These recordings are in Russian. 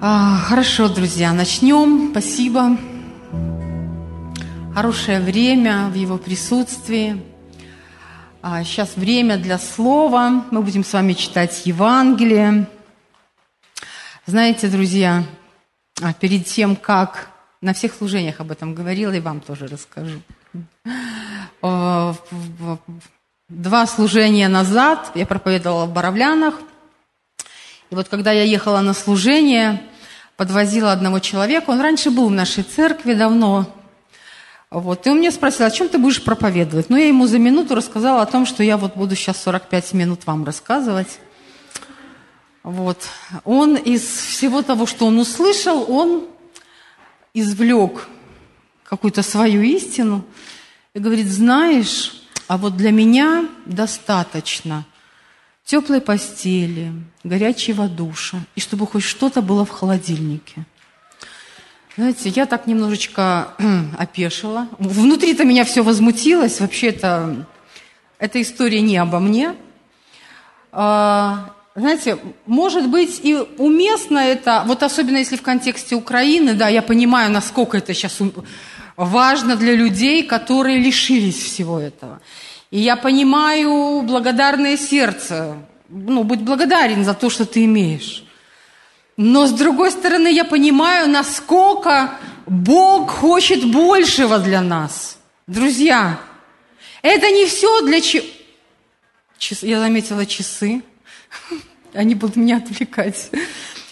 А, хорошо, друзья, начнем. Спасибо. Хорошее время в его присутствии. А, сейчас время для слова. Мы будем с вами читать Евангелие. Знаете, друзья, а, перед тем, как на всех служениях об этом говорила, и вам тоже расскажу. А, два служения назад я проповедовала в Боровлянах – и вот когда я ехала на служение, подвозила одного человека, он раньше был в нашей церкви давно, вот, и он меня спросил, о чем ты будешь проповедовать? Ну, я ему за минуту рассказала о том, что я вот буду сейчас 45 минут вам рассказывать. Вот. Он из всего того, что он услышал, он извлек какую-то свою истину и говорит, знаешь, а вот для меня достаточно – теплой постели, горячего душа, и чтобы хоть что-то было в холодильнике. Знаете, я так немножечко опешила. Внутри-то меня все возмутилось. Вообще это, эта история не обо мне. А, знаете, может быть и уместно это, вот особенно если в контексте Украины, да, я понимаю, насколько это сейчас важно для людей, которые лишились всего этого. И я понимаю благодарное сердце. Ну, будь благодарен за то, что ты имеешь. Но с другой стороны, я понимаю, насколько Бог хочет большего для нас. Друзья, это не все для чего... Я заметила часы. Они будут меня отвлекать.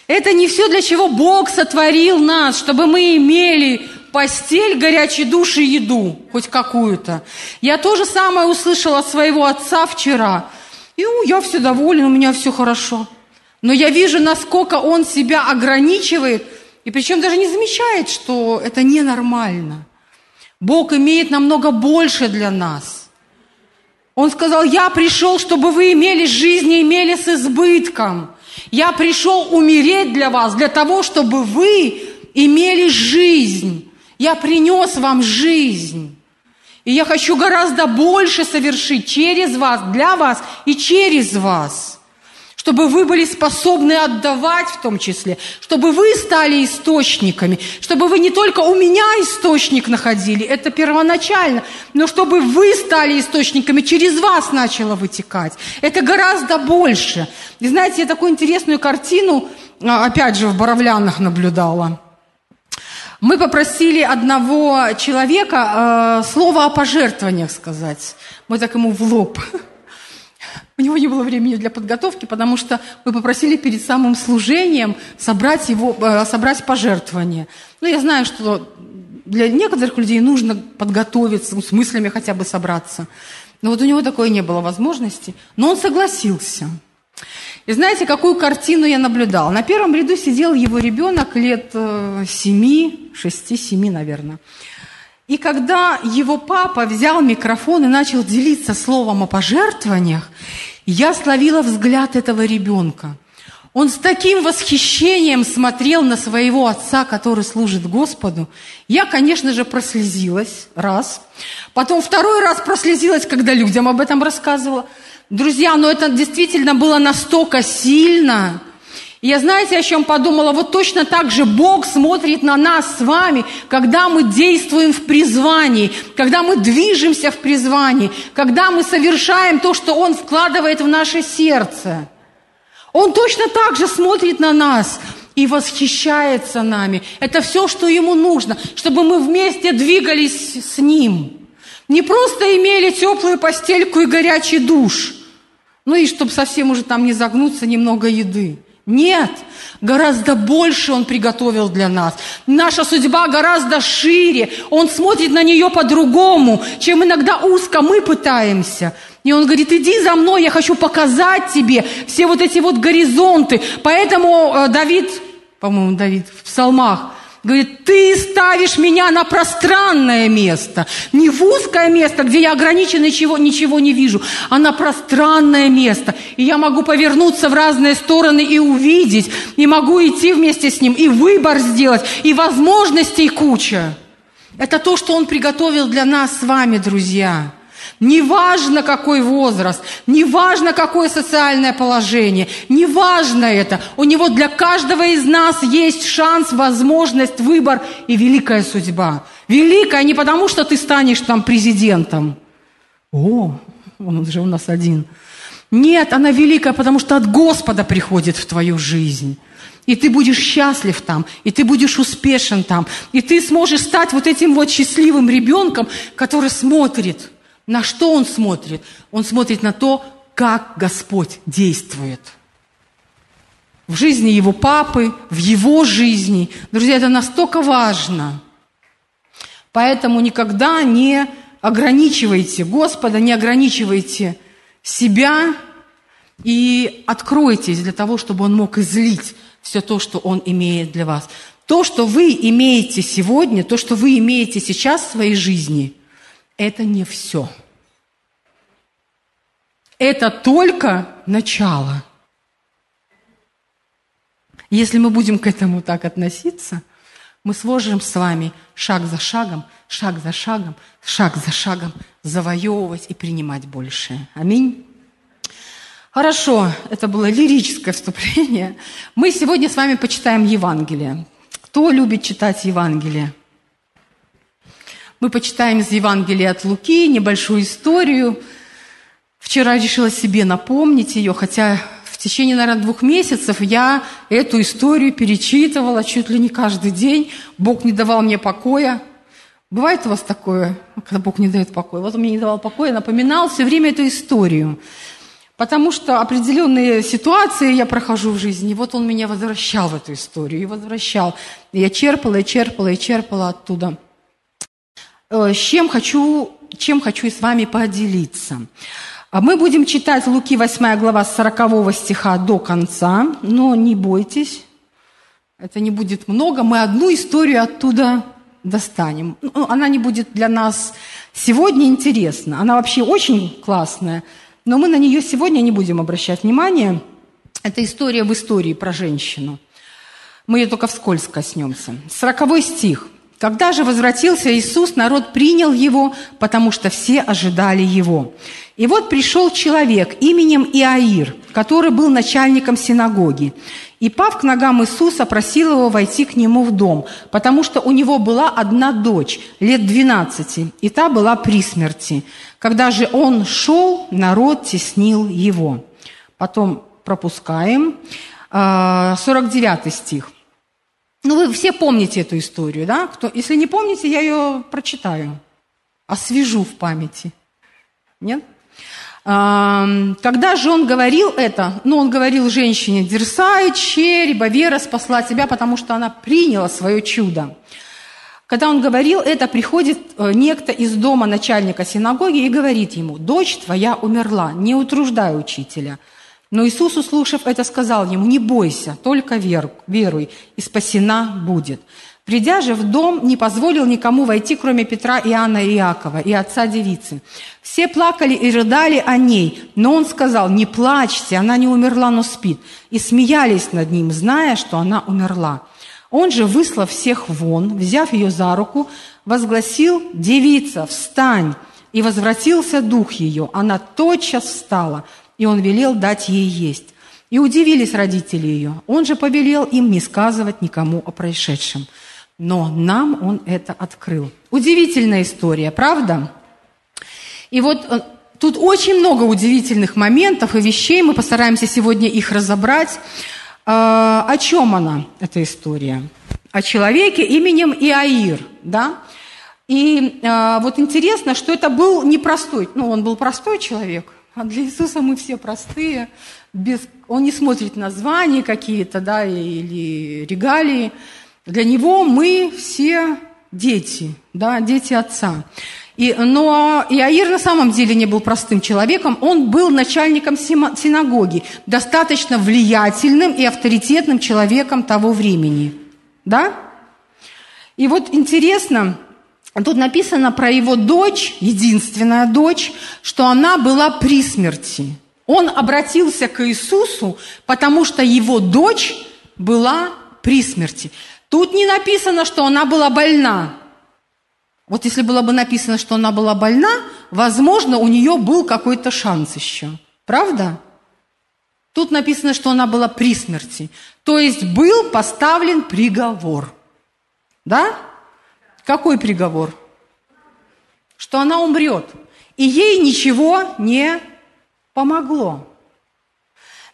Это не все, для чего Бог сотворил нас, чтобы мы имели постель, горячий душ и еду, хоть какую-то. Я то же самое услышала от своего отца вчера. И ну, я все доволен, у меня все хорошо. Но я вижу, насколько он себя ограничивает, и причем даже не замечает, что это ненормально. Бог имеет намного больше для нас. Он сказал, я пришел, чтобы вы имели жизнь и имели с избытком. Я пришел умереть для вас, для того, чтобы вы имели жизнь. Я принес вам жизнь. И я хочу гораздо больше совершить через вас, для вас и через вас. Чтобы вы были способны отдавать в том числе. Чтобы вы стали источниками. Чтобы вы не только у меня источник находили, это первоначально, но чтобы вы стали источниками, через вас начало вытекать. Это гораздо больше. И знаете, я такую интересную картину, а, опять же, в Боровлянах наблюдала – мы попросили одного человека э, слово о пожертвованиях сказать. Мы так ему в лоб. У него не было времени для подготовки, потому что мы попросили перед самым служением собрать, его, э, собрать пожертвования. Ну, я знаю, что для некоторых людей нужно подготовиться, ну, с мыслями хотя бы собраться. Но вот у него такой не было возможности. Но он согласился – и знаете, какую картину я наблюдал? На первом ряду сидел его ребенок лет э, семи, шести-семи, наверное. И когда его папа взял микрофон и начал делиться словом о пожертвованиях, я словила взгляд этого ребенка. Он с таким восхищением смотрел на своего отца, который служит Господу. Я, конечно же, прослезилась, раз. Потом второй раз прослезилась, когда людям об этом рассказывала. Друзья, но это действительно было настолько сильно. Я знаете, о чем подумала? Вот точно так же Бог смотрит на нас с вами, когда мы действуем в призвании, когда мы движемся в призвании, когда мы совершаем то, что Он вкладывает в наше сердце. Он точно так же смотрит на нас и восхищается нами. Это все, что Ему нужно, чтобы мы вместе двигались с Ним. Не просто имели теплую постельку и горячий душ, ну и чтобы совсем уже там не загнуться, немного еды. Нет, гораздо больше Он приготовил для нас. Наша судьба гораздо шире. Он смотрит на нее по-другому, чем иногда узко мы пытаемся. И Он говорит, иди за мной, я хочу показать тебе все вот эти вот горизонты. Поэтому э, Давид, по-моему, Давид в псалмах, Говорит, ты ставишь меня на пространное место. Не в узкое место, где я ограничен, ничего, ничего не вижу, а на пространное место. И я могу повернуться в разные стороны и увидеть, и могу идти вместе с ним, и выбор сделать, и возможностей куча. Это то, что Он приготовил для нас с вами, друзья. Неважно, какой возраст, неважно, какое социальное положение, неважно это. У него для каждого из нас есть шанс, возможность, выбор и великая судьба. Великая не потому, что ты станешь там президентом. О, он же у нас один. Нет, она великая, потому что от Господа приходит в твою жизнь. И ты будешь счастлив там, и ты будешь успешен там, и ты сможешь стать вот этим вот счастливым ребенком, который смотрит. На что он смотрит? Он смотрит на то, как Господь действует. В жизни его папы, в его жизни. Друзья, это настолько важно. Поэтому никогда не ограничивайте Господа, не ограничивайте себя и откройтесь для того, чтобы Он мог излить все то, что Он имеет для вас. То, что вы имеете сегодня, то, что вы имеете сейчас в своей жизни, это не все. Это только начало. Если мы будем к этому так относиться, мы сможем с вами шаг за шагом, шаг за шагом, шаг за шагом завоевывать и принимать большее. Аминь. Хорошо, это было лирическое вступление. Мы сегодня с вами почитаем Евангелие. Кто любит читать Евангелие? Мы почитаем из Евангелия от Луки небольшую историю. Вчера решила себе напомнить ее, хотя в течение, наверное, двух месяцев я эту историю перечитывала чуть ли не каждый день. Бог не давал мне покоя. Бывает у вас такое, когда Бог не дает покоя? Вот он мне не давал покоя, напоминал все время эту историю. Потому что определенные ситуации я прохожу в жизни. И вот он меня возвращал в эту историю. И возвращал. Я черпала, и черпала, и черпала оттуда. Э, с чем хочу, чем хочу с вами поделиться. А мы будем читать Луки 8 глава с 40 стиха до конца. Но не бойтесь, это не будет много. Мы одну историю оттуда достанем. Ну, она не будет для нас сегодня интересна. Она вообще очень классная. Но мы на нее сегодня не будем обращать внимание. Это история в истории про женщину. Мы ее только вскользь коснемся. Сороковой стих. «Когда же возвратился Иисус, народ принял Его, потому что все ожидали Его. И вот пришел человек именем Иаир, который был начальником синагоги. И, пав к ногам Иисуса, просил его войти к нему в дом, потому что у него была одна дочь, лет двенадцати, и та была при смерти. Когда же он шел, народ теснил его. Потом пропускаем. 49 а, стих. Ну, вы все помните эту историю, да? Кто, если не помните, я ее прочитаю, освежу в памяти. Нет? Когда же он говорил это, ну, он говорил женщине, «Дерсай, череба, вера спасла тебя, потому что она приняла свое чудо». Когда он говорил это, приходит э, некто из дома начальника синагоги и говорит ему, «Дочь твоя умерла, не утруждай учителя». Но Иисус, услышав это, сказал ему, «Не бойся, только веруй, и спасена будет». Придя же в дом, не позволил никому войти, кроме Петра, Иоанна и Иакова и отца девицы. Все плакали и рыдали о ней, но он сказал, не плачьте, она не умерла, но спит. И смеялись над ним, зная, что она умерла. Он же, выслав всех вон, взяв ее за руку, возгласил, «Девица, встань!» И возвратился дух ее. Она тотчас встала, и он велел дать ей есть. И удивились родители ее. Он же повелел им не сказывать никому о происшедшем но нам он это открыл. Удивительная история, правда? И вот э, тут очень много удивительных моментов и вещей, мы постараемся сегодня их разобрать. А, о чем она, эта история? О человеке именем Иаир, да? И а, вот интересно, что это был непростой, ну, он был простой человек, а для Иисуса мы все простые, без, он не смотрит на звания какие-то, да, или регалии, для него мы все дети, да, дети отца. И, но Иаир на самом деле не был простым человеком, он был начальником синагоги, достаточно влиятельным и авторитетным человеком того времени. Да? И вот интересно, тут написано про его дочь, единственная дочь, что она была при смерти. Он обратился к Иисусу, потому что его дочь была при смерти. Тут не написано, что она была больна. Вот если было бы написано, что она была больна, возможно, у нее был какой-то шанс еще. Правда? Тут написано, что она была при смерти. То есть был поставлен приговор. Да? Какой приговор? Что она умрет. И ей ничего не помогло.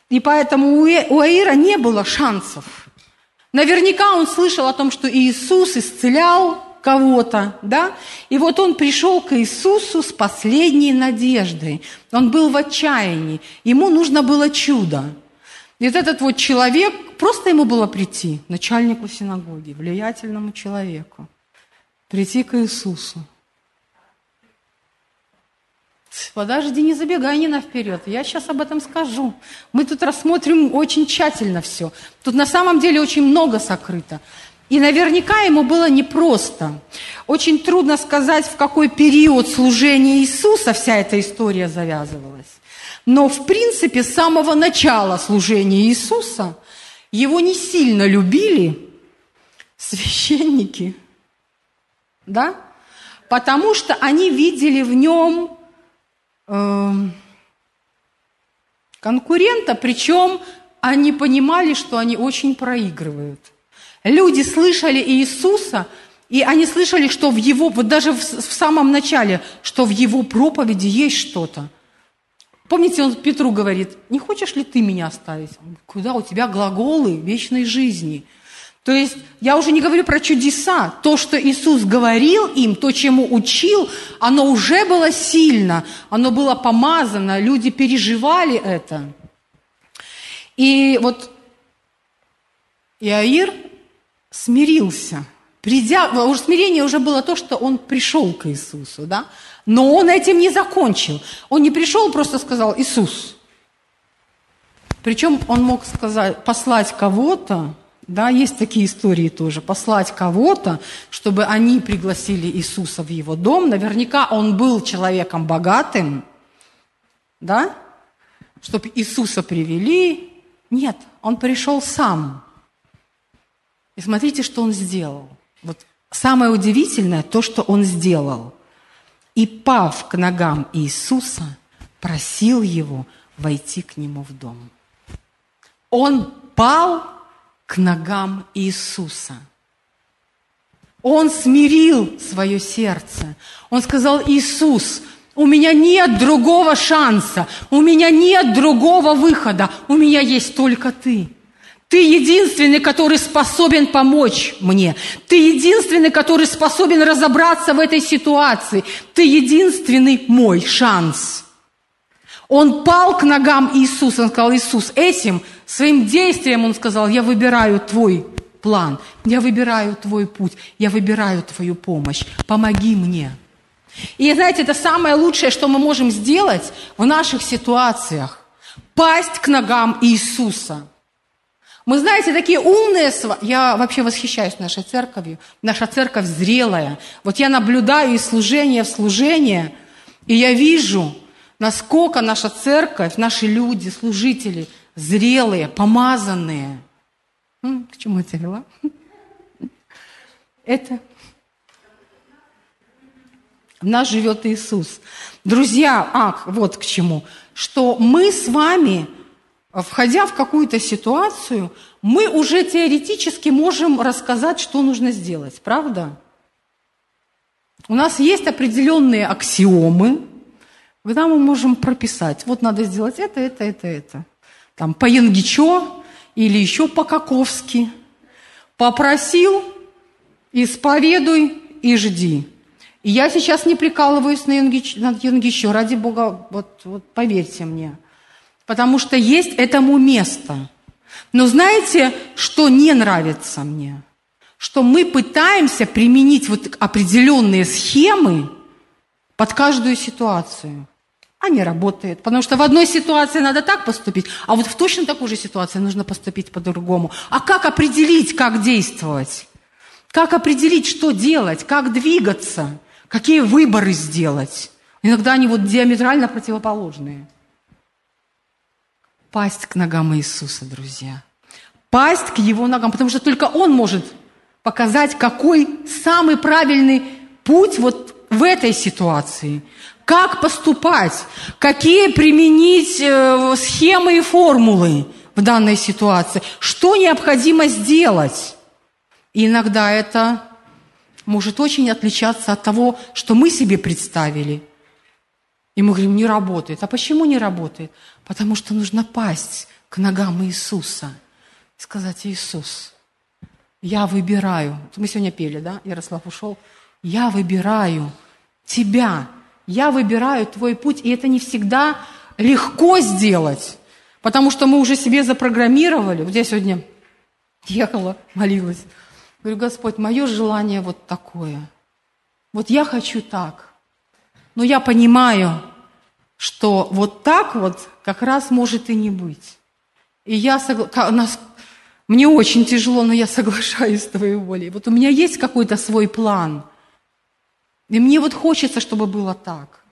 И поэтому у Аира не было шансов. Наверняка он слышал о том, что Иисус исцелял кого-то, да? И вот он пришел к Иисусу с последней надеждой. Он был в отчаянии. Ему нужно было чудо. И вот этот вот человек, просто ему было прийти, начальнику синагоги, влиятельному человеку, прийти к Иисусу. Подожди, не забегай не на вперед. Я сейчас об этом скажу. Мы тут рассмотрим очень тщательно все. Тут на самом деле очень много сокрыто. И наверняка ему было непросто. Очень трудно сказать, в какой период служения Иисуса вся эта история завязывалась. Но, в принципе, с самого начала служения Иисуса его не сильно любили священники, да? Потому что они видели в нем э, конкурента, причем они понимали, что они очень проигрывают. Люди слышали Иисуса, и они слышали, что в его, вот даже в, в самом начале, что в его проповеди есть что-то – Помните, он Петру говорит, не хочешь ли ты меня оставить? Куда у тебя глаголы вечной жизни? То есть я уже не говорю про чудеса. То, что Иисус говорил им, то, чему учил, оно уже было сильно, оно было помазано, люди переживали это. И вот Иаир смирился. Придя, уже смирение уже было то, что он пришел к Иисусу, да? Но он этим не закончил. Он не пришел, просто сказал Иисус. Причем он мог сказать, послать кого-то, да, есть такие истории тоже, послать кого-то, чтобы они пригласили Иисуса в его дом. Наверняка он был человеком богатым, да, чтобы Иисуса привели. Нет, он пришел сам. И смотрите, что он сделал. Вот самое удивительное то, что он сделал – и, пав к ногам Иисуса, просил его войти к нему в дом. Он пал к ногам Иисуса. Он смирил свое сердце. Он сказал, Иисус, у меня нет другого шанса, у меня нет другого выхода, у меня есть только Ты. Ты единственный, который способен помочь мне. Ты единственный, который способен разобраться в этой ситуации. Ты единственный мой шанс. Он пал к ногам Иисуса. Он сказал, Иисус, этим своим действием он сказал, я выбираю твой план, я выбираю твой путь, я выбираю твою помощь. Помоги мне. И знаете, это самое лучшее, что мы можем сделать в наших ситуациях. Пасть к ногам Иисуса – мы, знаете, такие умные, я вообще восхищаюсь нашей церковью. Наша церковь зрелая. Вот я наблюдаю из служения в служение, и я вижу, насколько наша церковь, наши люди, служители зрелые, помазанные. К чему это вела? Это в нас живет Иисус. Друзья, а, вот к чему. Что мы с вами входя в какую-то ситуацию, мы уже теоретически можем рассказать, что нужно сделать, правда? У нас есть определенные аксиомы, когда мы можем прописать, вот надо сделать это, это, это, это. Там по Янгичо или еще по-каковски. Попросил, исповедуй и жди. И я сейчас не прикалываюсь на Янгичо, ради Бога, вот, вот поверьте мне – потому что есть этому место. Но знаете, что не нравится мне? Что мы пытаемся применить вот определенные схемы под каждую ситуацию. А не работает. Потому что в одной ситуации надо так поступить, а вот в точно такой же ситуации нужно поступить по-другому. А как определить, как действовать? Как определить, что делать, как двигаться, какие выборы сделать? Иногда они вот диаметрально противоположные пасть к ногам Иисуса, друзья. Пасть к Его ногам, потому что только Он может показать, какой самый правильный путь вот в этой ситуации. Как поступать, какие применить э, схемы и формулы в данной ситуации, что необходимо сделать. И иногда это может очень отличаться от того, что мы себе представили. И мы говорим, не работает. А почему не работает? Потому что нужно пасть к ногам Иисуса и сказать, Иисус, я выбираю. Мы сегодня пели, да? Ярослав ушел. Я выбираю Тебя. Я выбираю Твой путь. И это не всегда легко сделать, потому что мы уже себе запрограммировали. Вот я сегодня ехала, молилась. Говорю, Господь, мое желание вот такое. Вот я хочу так. Но я понимаю, что вот так вот как раз может и не быть. И я согла... нас... мне очень тяжело, но я соглашаюсь с твоей волей. Вот у меня есть какой-то свой план. И мне вот хочется, чтобы было так.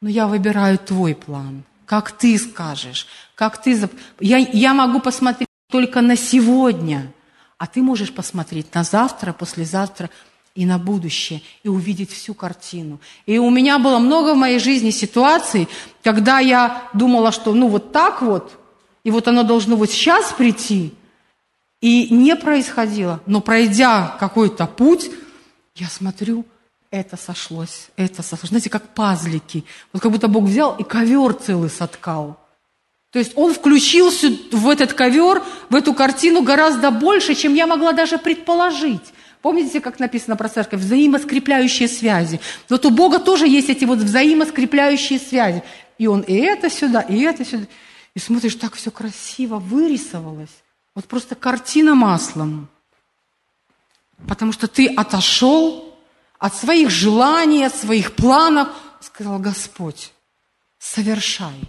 Но я выбираю твой план. Как ты скажешь, как ты... Я, я могу посмотреть только на сегодня – а ты можешь посмотреть на завтра, послезавтра и на будущее, и увидеть всю картину. И у меня было много в моей жизни ситуаций, когда я думала, что ну вот так вот, и вот оно должно вот сейчас прийти, и не происходило. Но пройдя какой-то путь, я смотрю, это сошлось, это сошлось. Знаете, как пазлики. Вот как будто Бог взял и ковер целый соткал. То есть он включился в этот ковер, в эту картину гораздо больше, чем я могла даже предположить. Помните, как написано про церковь? Взаимоскрепляющие связи. Вот у Бога тоже есть эти вот взаимоскрепляющие связи. И он и это сюда, и это сюда. И смотришь, так все красиво вырисовалось. Вот просто картина маслом. Потому что ты отошел от своих желаний, от своих планов. Сказал, Господь, совершай.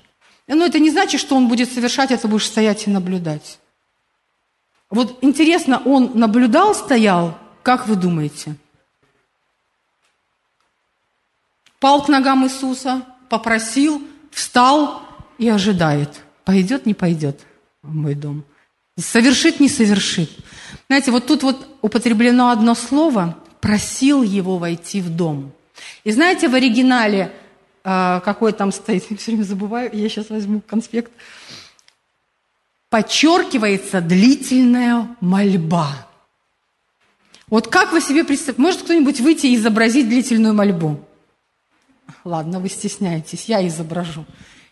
Но это не значит, что он будет совершать, это будешь стоять и наблюдать. Вот интересно, он наблюдал, стоял, как вы думаете? Пал к ногам Иисуса, попросил, встал и ожидает. Пойдет, не пойдет в мой дом. Совершит, не совершит. Знаете, вот тут вот употреблено одно слово «просил его войти в дом». И знаете, в оригинале а, какой там стоит, я все время забываю, я сейчас возьму конспект. Подчеркивается длительная мольба. Вот как вы себе представляете, может кто-нибудь выйти и изобразить длительную мольбу? Ладно, вы стесняетесь, я изображу.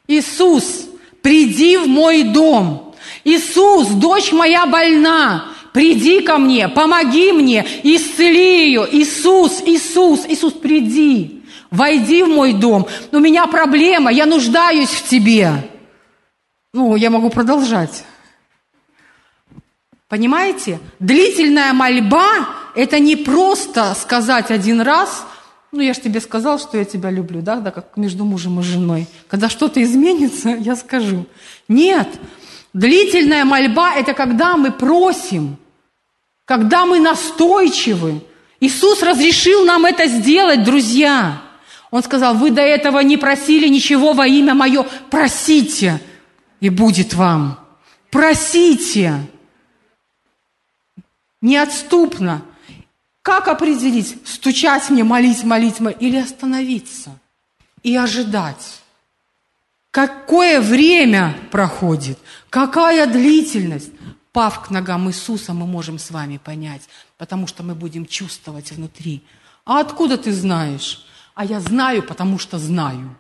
Иисус, приди в мой дом. Иисус, дочь моя больна, приди ко мне, помоги мне, исцели ее. Иисус, Иисус, Иисус, приди войди в мой дом, у меня проблема, я нуждаюсь в тебе. Ну, я могу продолжать. Понимаете? Длительная мольба – это не просто сказать один раз, ну, я же тебе сказал, что я тебя люблю, да, да, как между мужем и женой. Когда что-то изменится, я скажу. Нет, длительная мольба – это когда мы просим, когда мы настойчивы. Иисус разрешил нам это сделать, друзья. Он сказал, вы до этого не просили ничего во имя мое, просите, и будет вам. Просите. Неотступно. Как определить, стучать мне, молить, молить, молить, или остановиться и ожидать? Какое время проходит? Какая длительность? Пав к ногам Иисуса мы можем с вами понять, потому что мы будем чувствовать внутри. А откуда ты знаешь? А я знаю, потому что знаю.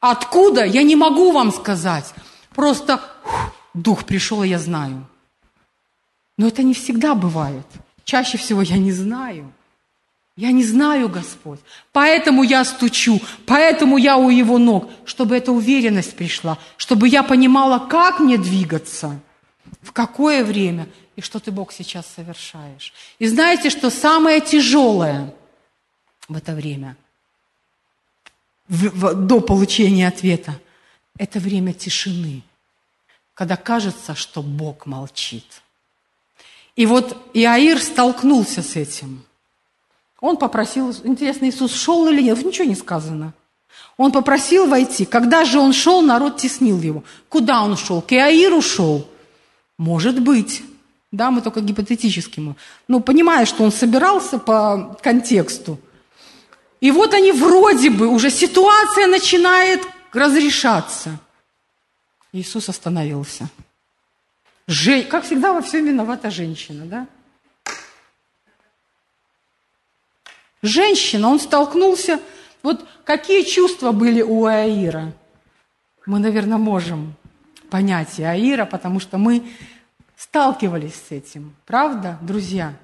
Откуда? Я не могу вам сказать. Просто фух, дух пришел, и я знаю. Но это не всегда бывает. Чаще всего я не знаю. Я не знаю, Господь. Поэтому я стучу, поэтому я у Его ног, чтобы эта уверенность пришла, чтобы я понимала, как мне двигаться, в какое время и что ты, Бог, сейчас совершаешь. И знаете, что самое тяжелое – в это время, в, в, до получения ответа, это время тишины, когда кажется, что Бог молчит. И вот Иаир столкнулся с этим. Он попросил, интересно, Иисус шел или нет, ничего не сказано. Он попросил войти. Когда же он шел, народ теснил его. Куда он шел? К Иаиру шел? Может быть. Да, мы только гипотетически. Ну, понимая, что он собирался по контексту – И вот они вроде бы, уже ситуация начинает разрешаться. Иисус остановился. Жень, как всегда, во всем виновата женщина, да? Женщина, он столкнулся. Вот какие чувства были у Аира? Мы, наверное, можем понять Аира, потому что мы сталкивались с этим. Правда, друзья?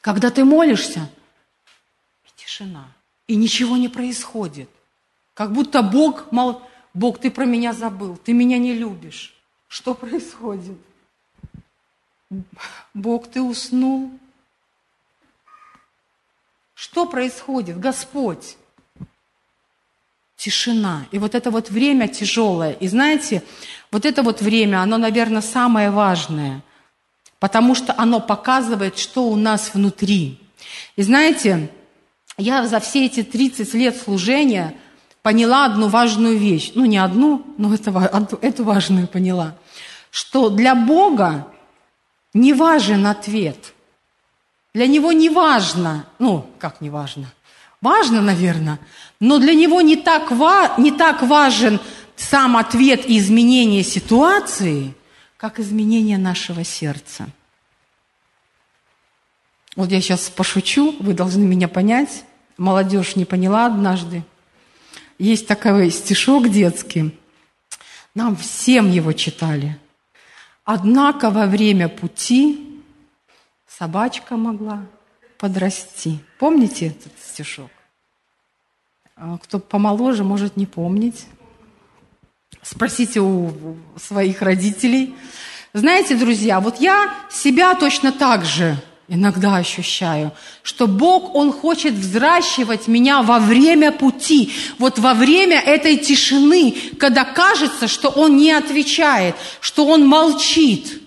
Когда ты молишься, и тишина, и ничего не происходит. Как будто Бог, мол, Бог, ты про меня забыл, ты меня не любишь. Что происходит? Бог, ты уснул? Что происходит? Господь. Тишина. И вот это вот время тяжелое. И знаете, вот это вот время, оно, наверное, самое важное, потому что оно показывает, что у нас внутри. И знаете, я за все эти 30 лет служения поняла одну важную вещь. Ну, не одну, но это, эту важную поняла что для Бога не важен ответ. Для Него не важно, ну, как не важно? Важно, наверное, но для Него не так, ва, не так важен сам ответ и изменение ситуации, как изменение нашего сердца. Вот я сейчас пошучу, вы должны меня понять. Молодежь не поняла однажды. Есть такой стишок детский. Нам всем его читали. Однако во время пути собачка могла подрасти. Помните этот стишок? А, кто помоложе, может не помнить. Спросите у своих родителей. Знаете, друзья, вот я себя точно так же иногда ощущаю, что Бог, Он хочет взращивать меня во время пути, вот во время этой тишины, когда кажется, что Он не отвечает, что Он молчит.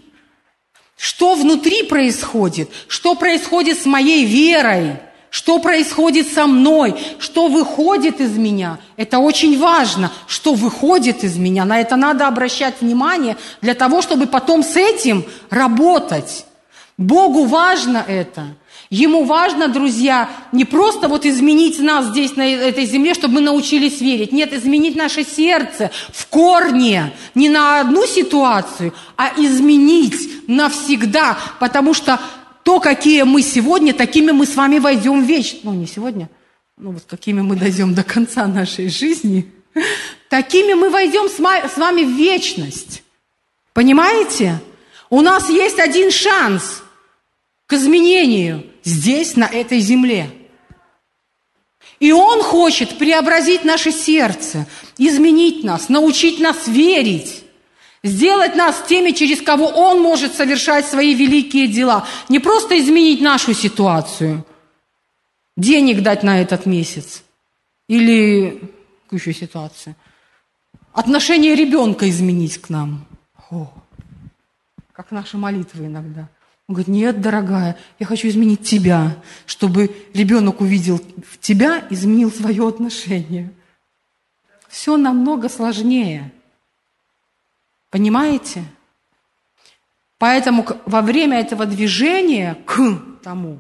Что внутри происходит? Что происходит с моей верой? Что происходит со мной? Что выходит из меня? Это очень важно, что выходит из меня. На это надо обращать внимание для того, чтобы потом с этим работать. Богу важно это. Ему важно, друзья, не просто вот изменить нас здесь, на этой земле, чтобы мы научились верить. Нет, изменить наше сердце в корне, не на одну ситуацию, а изменить навсегда. Потому что то, какие мы сегодня, такими мы с вами войдем в. Ну, не сегодня, ну вот какими мы дойдем до конца нашей жизни, такими мы войдем с вами в вечность. Понимаете? У нас есть один шанс – к изменению здесь, на этой земле. И Он хочет преобразить наше сердце, изменить нас, научить нас верить, сделать нас теми, через кого Он может совершать свои великие дела. Не просто изменить нашу ситуацию, денег дать на этот месяц или какую еще ситуацию, отношение ребенка изменить к нам. О, как наши молитвы иногда. Он говорит, нет, дорогая, я хочу изменить тебя, чтобы ребенок увидел в тебя, изменил свое отношение. Все намного сложнее. Понимаете? Поэтому во время этого движения к тому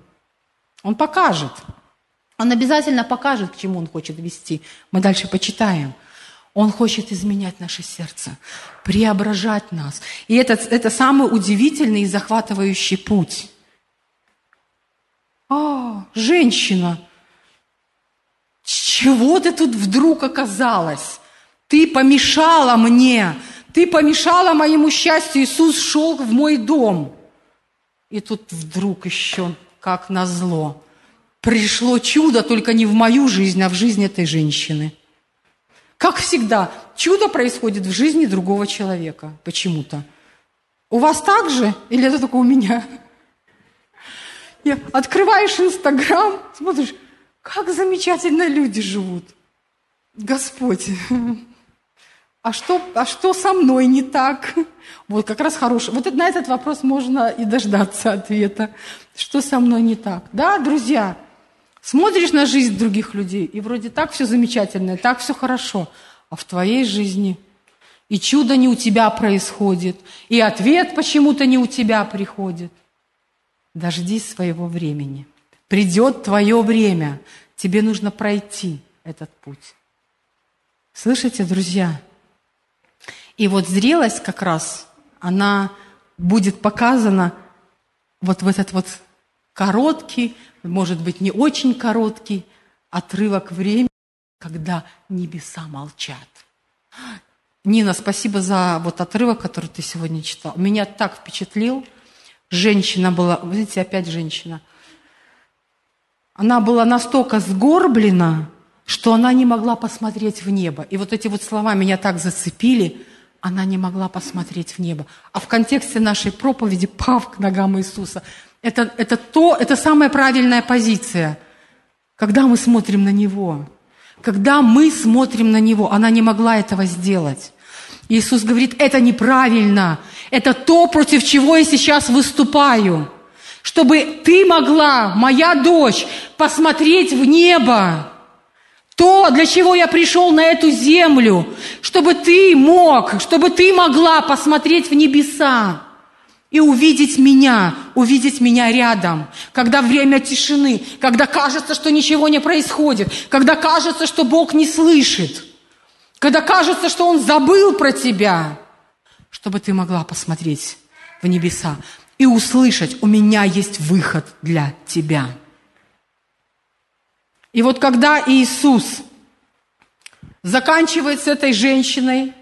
он покажет. Он обязательно покажет, к чему он хочет вести. Мы дальше почитаем – он хочет изменять наше сердце, преображать нас. И это, это самый удивительный и захватывающий путь. А, женщина, чего ты тут вдруг оказалась? Ты помешала мне, ты помешала моему счастью. Иисус шел в мой дом. И тут вдруг еще, как назло, пришло чудо, только не в мою жизнь, а в жизнь этой женщины – как всегда, чудо происходит в жизни другого человека почему-то. У вас так же? Или это только у меня? И открываешь Инстаграм, смотришь, как замечательно люди живут. Господь, а что, а что со мной не так? Вот как раз хороший. Вот на этот вопрос можно и дождаться ответа. Что со мной не так? Да, друзья, Смотришь на жизнь других людей, и вроде так все замечательно, так все хорошо, а в твоей жизни и чудо не у тебя происходит, и ответ почему-то не у тебя приходит. Дождись своего времени. Придет твое время. тебе нужно пройти этот путь. Слышите, друзья? И вот зрелость как раз, она будет показана вот в этот вот короткий, может быть, не очень короткий отрывок времени, когда небеса молчат. Нина, спасибо за вот отрывок, который ты сегодня читал. Меня так впечатлил. Женщина была, видите, опять женщина. Она была настолько сгорблена, что она не могла посмотреть в небо. И вот эти вот слова меня так зацепили, она не могла посмотреть в небо. А в контексте нашей проповеди «Пав к ногам Иисуса» это, это, то, это самая правильная позиция, когда мы смотрим на Него. Когда мы смотрим на Него, она не могла этого сделать. Иисус говорит, это неправильно, это то, против чего я сейчас выступаю. Чтобы ты могла, моя дочь, посмотреть в небо. То, для чего я пришел на эту землю, чтобы ты мог, чтобы ты могла посмотреть в небеса и увидеть меня, увидеть меня рядом, когда время тишины, когда кажется, что ничего не происходит, когда кажется, что Бог не слышит, когда кажется, что Он забыл про тебя, чтобы ты могла посмотреть в небеса и услышать, у меня есть выход для тебя. И вот когда Иисус заканчивает с этой женщиной,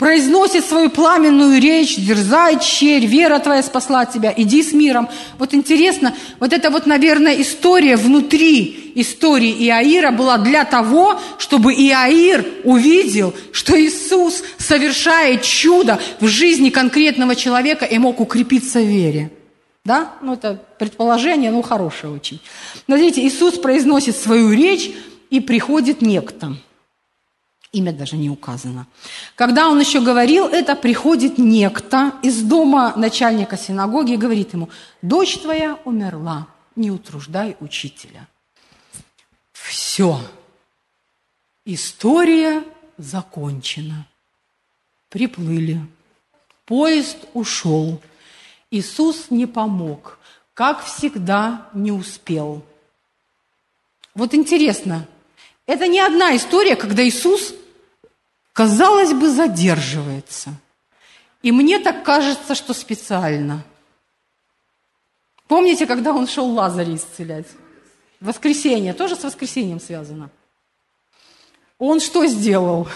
произносит свою пламенную речь, дерзай, черь, вера твоя спасла тебя, иди с миром. Вот интересно, вот это вот, наверное, история внутри истории Иаира была для того, чтобы Иаир увидел, что Иисус совершает чудо в жизни конкретного человека и мог укрепиться в вере. Да? Ну, это предположение, ну, хорошее очень. Но, видите, Иисус произносит свою речь, и приходит некто. Имя даже не указано. Когда он еще говорил это, приходит некто из дома начальника синагоги и говорит ему, дочь твоя умерла, не утруждай учителя. Все. История закончена. Приплыли. Поезд ушел. Иисус не помог, как всегда не успел. Вот интересно, это не одна история, когда Иисус, казалось бы, задерживается. И мне так кажется, что специально. Помните, когда он шел Лазаря исцелять? Воскресенье, тоже с воскресением связано. Он что сделал?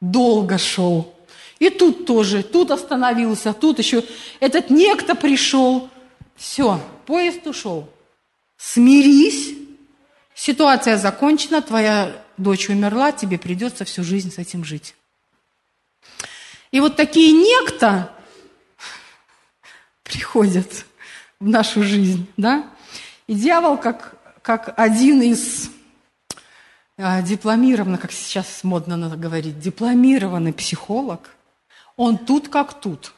Долго шел. И тут тоже, тут остановился, тут еще этот некто пришел. Все, поезд ушел. Смирись, ситуация закончена, твоя дочь умерла, тебе придется всю жизнь с этим жить. И вот такие некто приходят в нашу жизнь, да? И дьявол, как, как один из а, дипломированных, как сейчас модно говорить, дипломированный психолог, он тут как тут.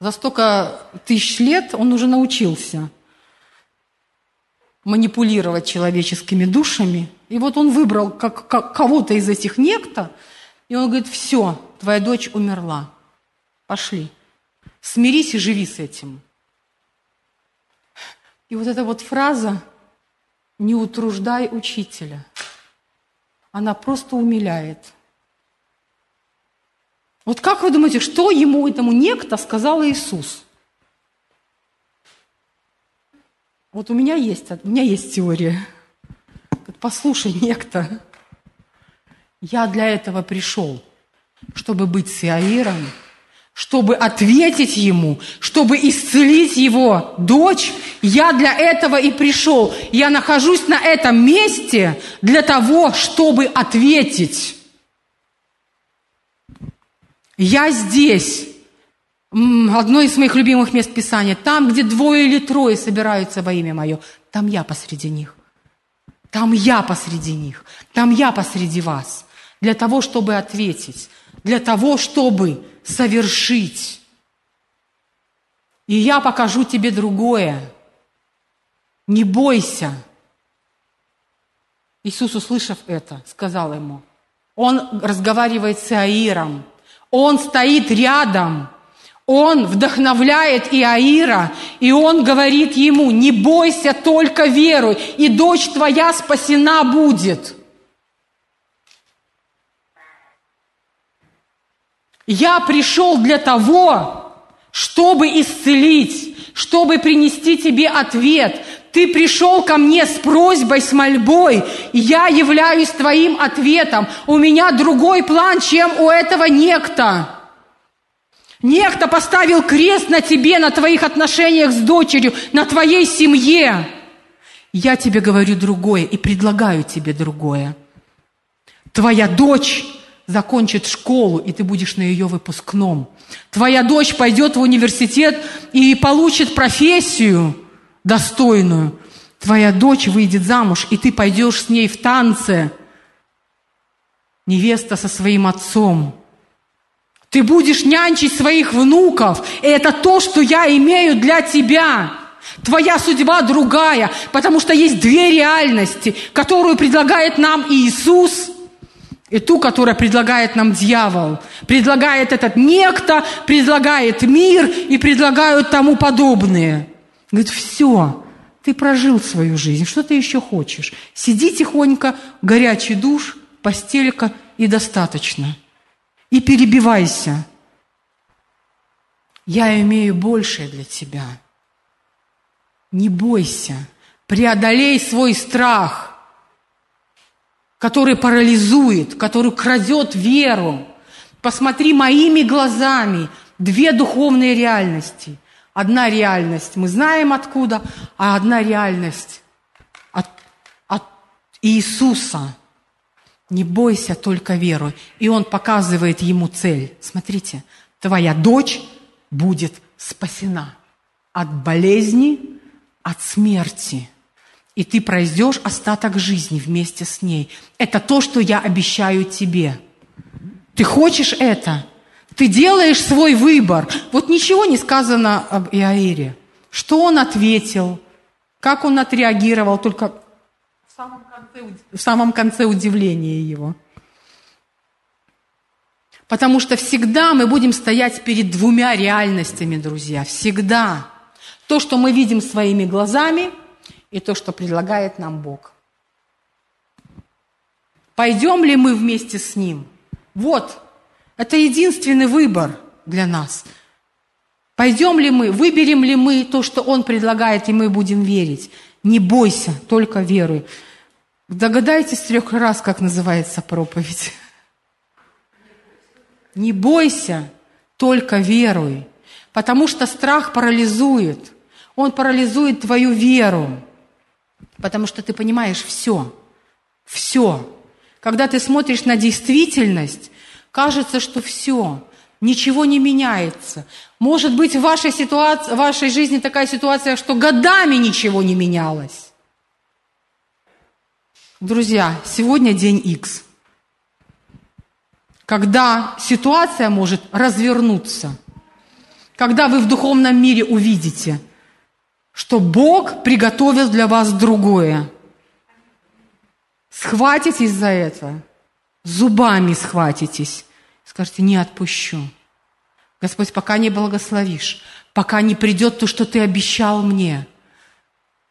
За столько тысяч лет он уже научился манипулировать человеческими душами. И вот он выбрал как, как, кого-то из этих некто, и он говорит, все, твоя дочь умерла. Пошли. Смирись и живи с этим. И вот эта вот фраза «не утруждай учителя», она просто умиляет – вот как вы думаете, что ему, этому некто, сказал Иисус? Вот у меня есть, у меня есть теория. Послушай, некто, я для этого пришел, чтобы быть с Иаиром, чтобы ответить ему, чтобы исцелить его дочь. Я для этого и пришел. Я нахожусь на этом месте для того, чтобы ответить. Я здесь. Одно из моих любимых мест Писания. Там, где двое или трое собираются во имя Мое, там я посреди них. Там я посреди них. Там я посреди вас. Для того, чтобы ответить. Для того, чтобы совершить. И я покажу тебе другое. Не бойся. Иисус, услышав это, сказал ему, он разговаривает с Аиром – он стоит рядом. Он вдохновляет Иаира, и он говорит ему, не бойся, только веруй, и дочь твоя спасена будет. Я пришел для того, чтобы исцелить, чтобы принести тебе ответ. Ты пришел ко мне с просьбой, с мольбой, и я являюсь твоим ответом. У меня другой план, чем у этого некто. Некто поставил крест на тебе, на твоих отношениях с дочерью, на твоей семье. Я тебе говорю другое и предлагаю тебе другое. Твоя дочь закончит школу, и ты будешь на ее выпускном. Твоя дочь пойдет в университет и получит профессию достойную. Твоя дочь выйдет замуж, и ты пойдешь с ней в танце. Невеста со своим отцом. Ты будешь нянчить своих внуков. И это то, что я имею для тебя. Твоя судьба другая, потому что есть две реальности, которую предлагает нам Иисус, и ту, которую предлагает нам дьявол. Предлагает этот некто, предлагает мир и предлагают тому подобные. Говорит, все, ты прожил свою жизнь, что ты еще хочешь? Сиди тихонько, горячий душ, постелька и достаточно – и перебивайся. Я имею большее для тебя. Не бойся, преодолей свой страх, который парализует, который крадет веру. Посмотри моими глазами две духовные реальности. Одна реальность мы знаем откуда, а одна реальность от, от Иисуса – не бойся, только веруй. И он показывает ему цель. Смотрите, твоя дочь будет спасена от болезни, от смерти. И ты пройдешь остаток жизни вместе с ней. Это то, что я обещаю тебе. Ты хочешь это? Ты делаешь свой выбор. Вот ничего не сказано об Иаире. Что он ответил? Как он отреагировал? Только в самом конце, в самом конце удивления его. Потому что всегда мы будем стоять перед двумя реальностями, друзья. Всегда. То, что мы видим своими глазами, и то, что предлагает нам Бог. Пойдем ли мы вместе с Ним? Вот, это единственный выбор для нас. Пойдем ли мы, выберем ли мы то, что Он предлагает, и мы будем верить. Не бойся, только веруй. Догадайтесь трех раз, как называется проповедь. Не бойся, только веруй. Потому что страх парализует. Он парализует твою веру. Потому что ты понимаешь все. Все. Когда ты смотришь на действительность, кажется, что все. Ничего не меняется. Может быть, в вашей, ситуации, в вашей жизни такая ситуация, что годами ничего не менялось. Друзья, сегодня день X, когда ситуация может развернуться, когда вы в духовном мире увидите, что Бог приготовил для вас другое. Схватитесь за это, зубами схватитесь, скажете, не отпущу. Господь, пока не благословишь, пока не придет то, что ты обещал мне,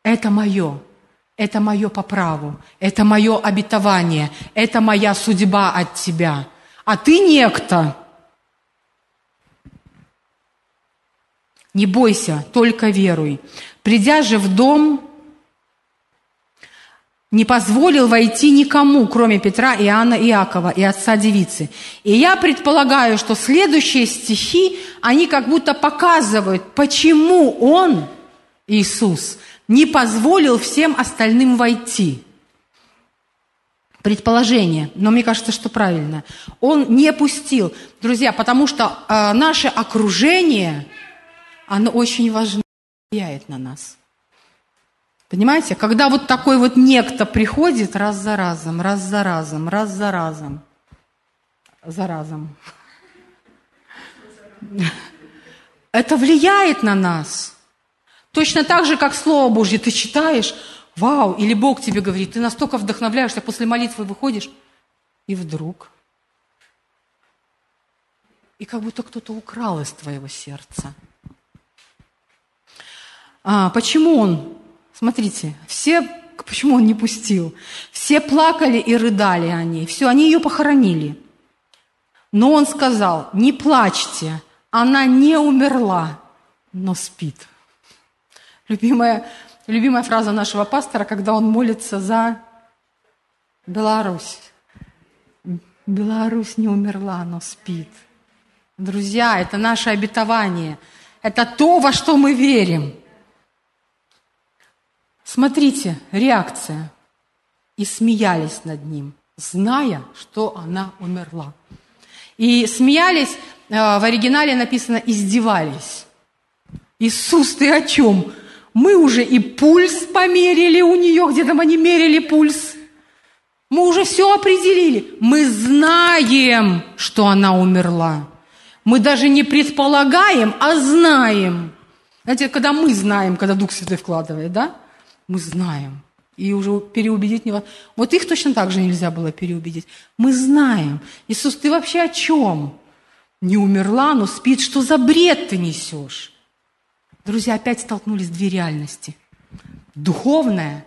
это мое, это мое по праву, это мое обетование, это моя судьба от тебя. А ты некто. Не бойся, только веруй. Придя же в дом, не позволил войти никому, кроме Петра, Иоанна, Иакова и отца девицы. И я предполагаю, что следующие стихи, они как будто показывают, почему он, Иисус, не позволил всем остальным войти. Предположение, но мне кажется, что правильно. Он не пустил. Друзья, потому что э, наше окружение, оно очень важно влияет на нас. Понимаете, когда вот такой вот некто приходит раз за разом, раз за разом, раз за разом, за разом, это влияет на нас. Точно так же, как Слово Божье ты читаешь, вау, или Бог тебе говорит, ты настолько вдохновляешься, после молитвы выходишь, и вдруг и как будто кто-то украл из твоего сердца. А, почему он, смотрите, все, почему он не пустил? Все плакали и рыдали о ней, все, они ее похоронили. Но он сказал, не плачьте, она не умерла, но спит. Любимая, любимая фраза нашего пастора, когда он молится за Беларусь. Беларусь не умерла, но спит. Друзья, это наше обетование. Это то, во что мы верим. Смотрите, реакция. И смеялись над ним, зная, что она умерла. И смеялись, э, в оригинале написано, издевались. Иисус, ты о чем? Мы уже и пульс померили у нее, где там они мерили пульс. Мы уже все определили. Мы знаем, что она умерла. Мы даже не предполагаем, а знаем. Знаете, когда мы знаем, когда Дух Святой вкладывает, да? Мы знаем. И уже переубедить невозможно. Вот их точно так же нельзя было переубедить. Мы знаем. Иисус, ты вообще о чем? Не умерла, но спит. Что за бред ты несешь? Друзья, опять столкнулись две реальности. Духовная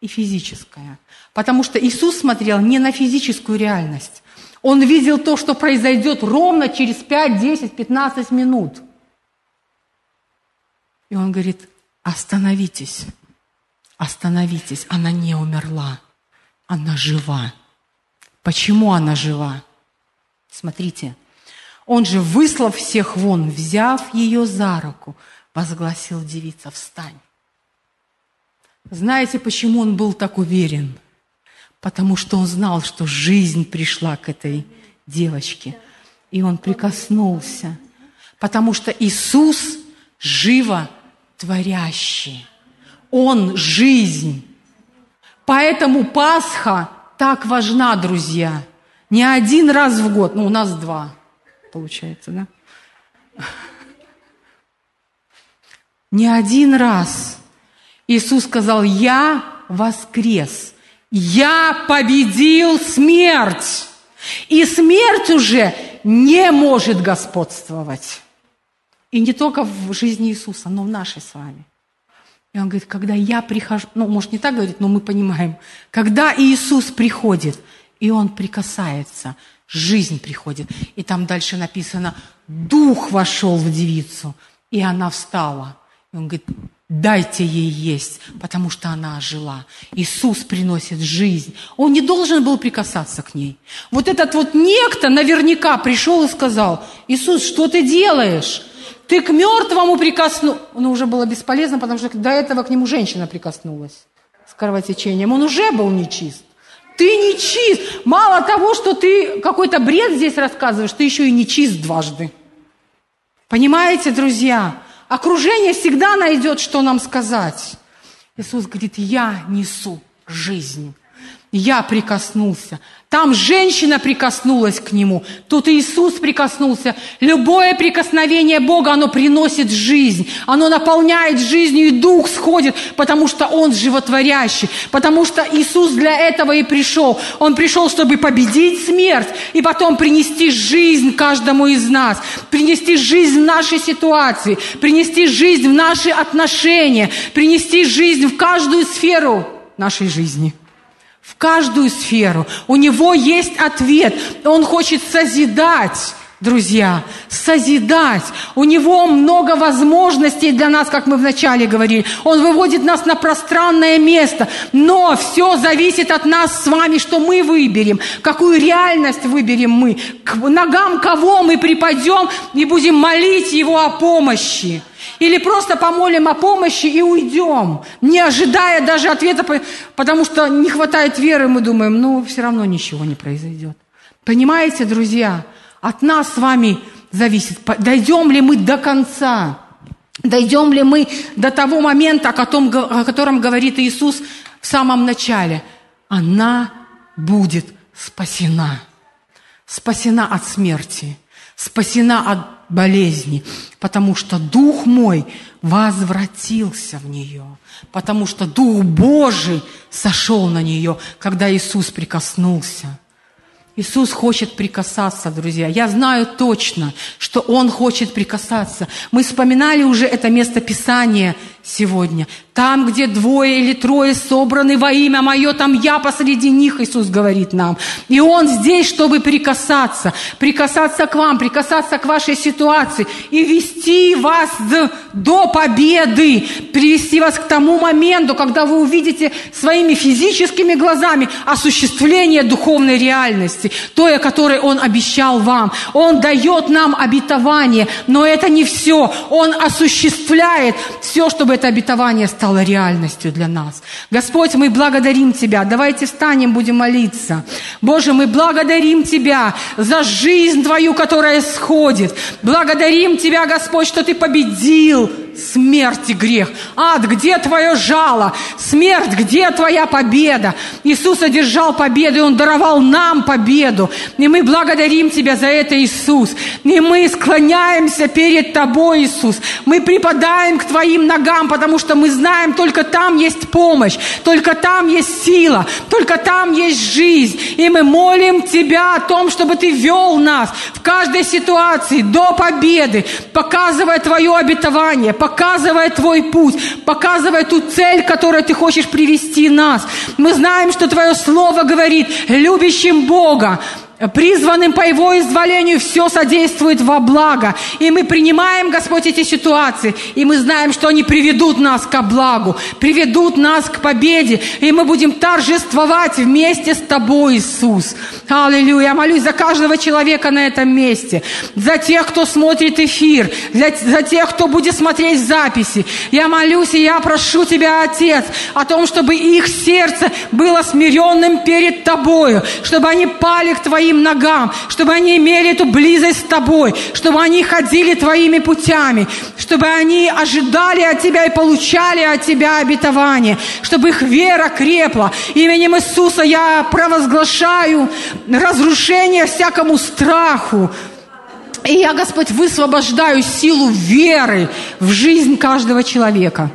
и физическая. Потому что Иисус смотрел не на физическую реальность. Он видел то, что произойдет ровно через 5, 10, 15 минут. И он говорит, остановитесь, остановитесь, она не умерла, она жива. Почему она жива? Смотрите, он же, выслав всех вон, взяв ее за руку, возгласил девица, встань. Знаете, почему он был так уверен? Потому что он знал, что жизнь пришла к этой девочке. И он прикоснулся. Потому что Иисус живо творящий. Он жизнь. Поэтому Пасха так важна, друзья. Не один раз в год, ну у нас два, получается, да? Не один раз Иисус сказал, я воскрес, я победил смерть. И смерть уже не может господствовать. И не только в жизни Иисуса, но в нашей с вами. И он говорит, когда я прихожу, ну, может, не так говорит, но мы понимаем, когда Иисус приходит, и он прикасается, жизнь приходит. И там дальше написано, дух вошел в девицу, и она встала. Он говорит, дайте ей есть, потому что она ожила. Иисус приносит жизнь. Он не должен был прикасаться к ней. Вот этот вот некто наверняка пришел и сказал, Иисус, что ты делаешь? Ты к мертвому прикоснулся. Но уже было бесполезно, потому что до этого к нему женщина прикоснулась с кровотечением. Он уже был нечист. Ты не чист. Мало того, что ты какой-то бред здесь рассказываешь, ты еще и не чист дважды. Понимаете, друзья? Окружение всегда найдет, что нам сказать. Иисус говорит, я несу жизнь. Я прикоснулся. Там женщина прикоснулась к нему, тут Иисус прикоснулся. Любое прикосновение Бога, оно приносит жизнь, оно наполняет жизнью, и Дух сходит, потому что Он животворящий, потому что Иисус для этого и пришел. Он пришел, чтобы победить смерть, и потом принести жизнь каждому из нас, принести жизнь в нашей ситуации, принести жизнь в наши отношения, принести жизнь в каждую сферу нашей жизни каждую сферу. У него есть ответ. Он хочет созидать друзья, созидать. У него много возможностей для нас, как мы вначале говорили. Он выводит нас на пространное место. Но все зависит от нас с вами, что мы выберем, какую реальность выберем мы, к ногам кого мы припадем и будем молить Его о помощи. Или просто помолим о помощи и уйдем, не ожидая даже ответа, потому что не хватает веры, мы думаем, ну, все равно ничего не произойдет. Понимаете, друзья, от нас с вами зависит, дойдем ли мы до конца, дойдем ли мы до того момента, о котором, о котором говорит Иисус в самом начале. Она будет спасена, спасена от смерти, спасена от болезни, потому что Дух мой возвратился в нее, потому что Дух Божий сошел на нее, когда Иисус прикоснулся. Иисус хочет прикасаться, друзья. Я знаю точно, что Он хочет прикасаться. Мы вспоминали уже это место Писания сегодня. Там, где двое или трое собраны во имя Мое, там я посреди них, Иисус говорит нам. И Он здесь, чтобы прикасаться, прикасаться к вам, прикасаться к вашей ситуации и вести вас до победы, привести вас к тому моменту, когда вы увидите своими физическими глазами осуществление духовной реальности, той, о которой Он обещал вам. Он дает нам обетование, но это не все. Он осуществляет все, чтобы это обетование стало реальностью для нас. Господь, мы благодарим Тебя. Давайте встанем, будем молиться. Боже, мы благодарим Тебя за жизнь Твою, которая сходит. Благодарим Тебя, Господь, что Ты победил смерть и грех. Ад, где твое жало? Смерть, где твоя победа? Иисус одержал победу, и Он даровал нам победу. И мы благодарим Тебя за это, Иисус. И мы склоняемся перед Тобой, Иисус. Мы припадаем к Твоим ногам, потому что мы знаем, только там есть помощь, только там есть сила, только там есть жизнь. И мы молим Тебя о том, чтобы Ты вел нас в каждой ситуации до победы, показывая Твое обетование, Твой путь, показывая ту цель, которую Ты хочешь привести нас. Мы знаем, что Твое Слово говорит, любящим Бога, призванным по Его изволению все содействует во благо. И мы принимаем, Господь, эти ситуации, и мы знаем, что они приведут нас к благу, приведут нас к победе, и мы будем торжествовать вместе с Тобой, Иисус. Аллилуйя. Я молюсь за каждого человека на этом месте, за тех, кто смотрит эфир, для, за тех, кто будет смотреть записи. Я молюсь, и я прошу Тебя, Отец, о том, чтобы их сердце было смиренным перед Тобою, чтобы они пали к Твоим Твоим ногам, чтобы они имели эту близость с Тобой, чтобы они ходили Твоими путями, чтобы они ожидали от Тебя и получали от Тебя обетование, чтобы их вера крепла. Именем Иисуса я провозглашаю разрушение всякому страху, и я, Господь, высвобождаю силу веры в жизнь каждого человека.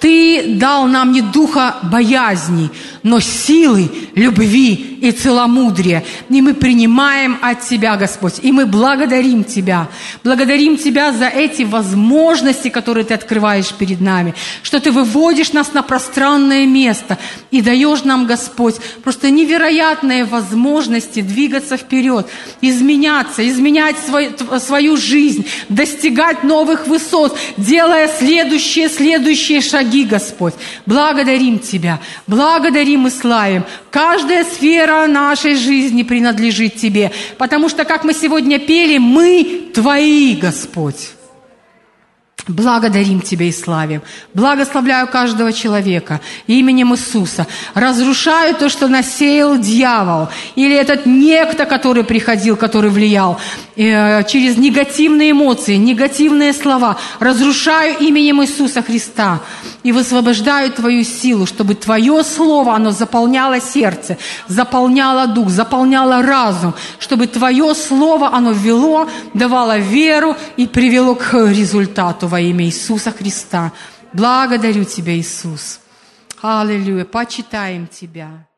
Ты дал нам не духа боязни, но силы, любви и целомудрия. И мы принимаем от Тебя, Господь, и мы благодарим Тебя. Благодарим Тебя за эти возможности, которые Ты открываешь перед нами, что Ты выводишь нас на пространное место и даешь нам, Господь, просто невероятные возможности двигаться вперед, изменяться, изменять свой, свою жизнь, достигать новых высот, делая следующие, следующие шаги, Господь. Благодарим Тебя, благодарим благодарим и славим. Каждая сфера нашей жизни принадлежит Тебе, потому что, как мы сегодня пели, мы Твои, Господь. Благодарим Тебя и славим. Благословляю каждого человека именем Иисуса. Разрушаю то, что насеял дьявол. Или этот некто, который приходил, который влиял. Э, через негативные эмоции, негативные слова. Разрушаю именем Иисуса Христа. И высвобождаю Твою силу, чтобы Твое Слово, оно заполняло сердце, заполняло дух, заполняло разум. Чтобы Твое Слово, оно вело, давало веру и привело к результату во имя Иисуса Христа. Благодарю Тебя, Иисус. Аллилуйя. Почитаем Тебя.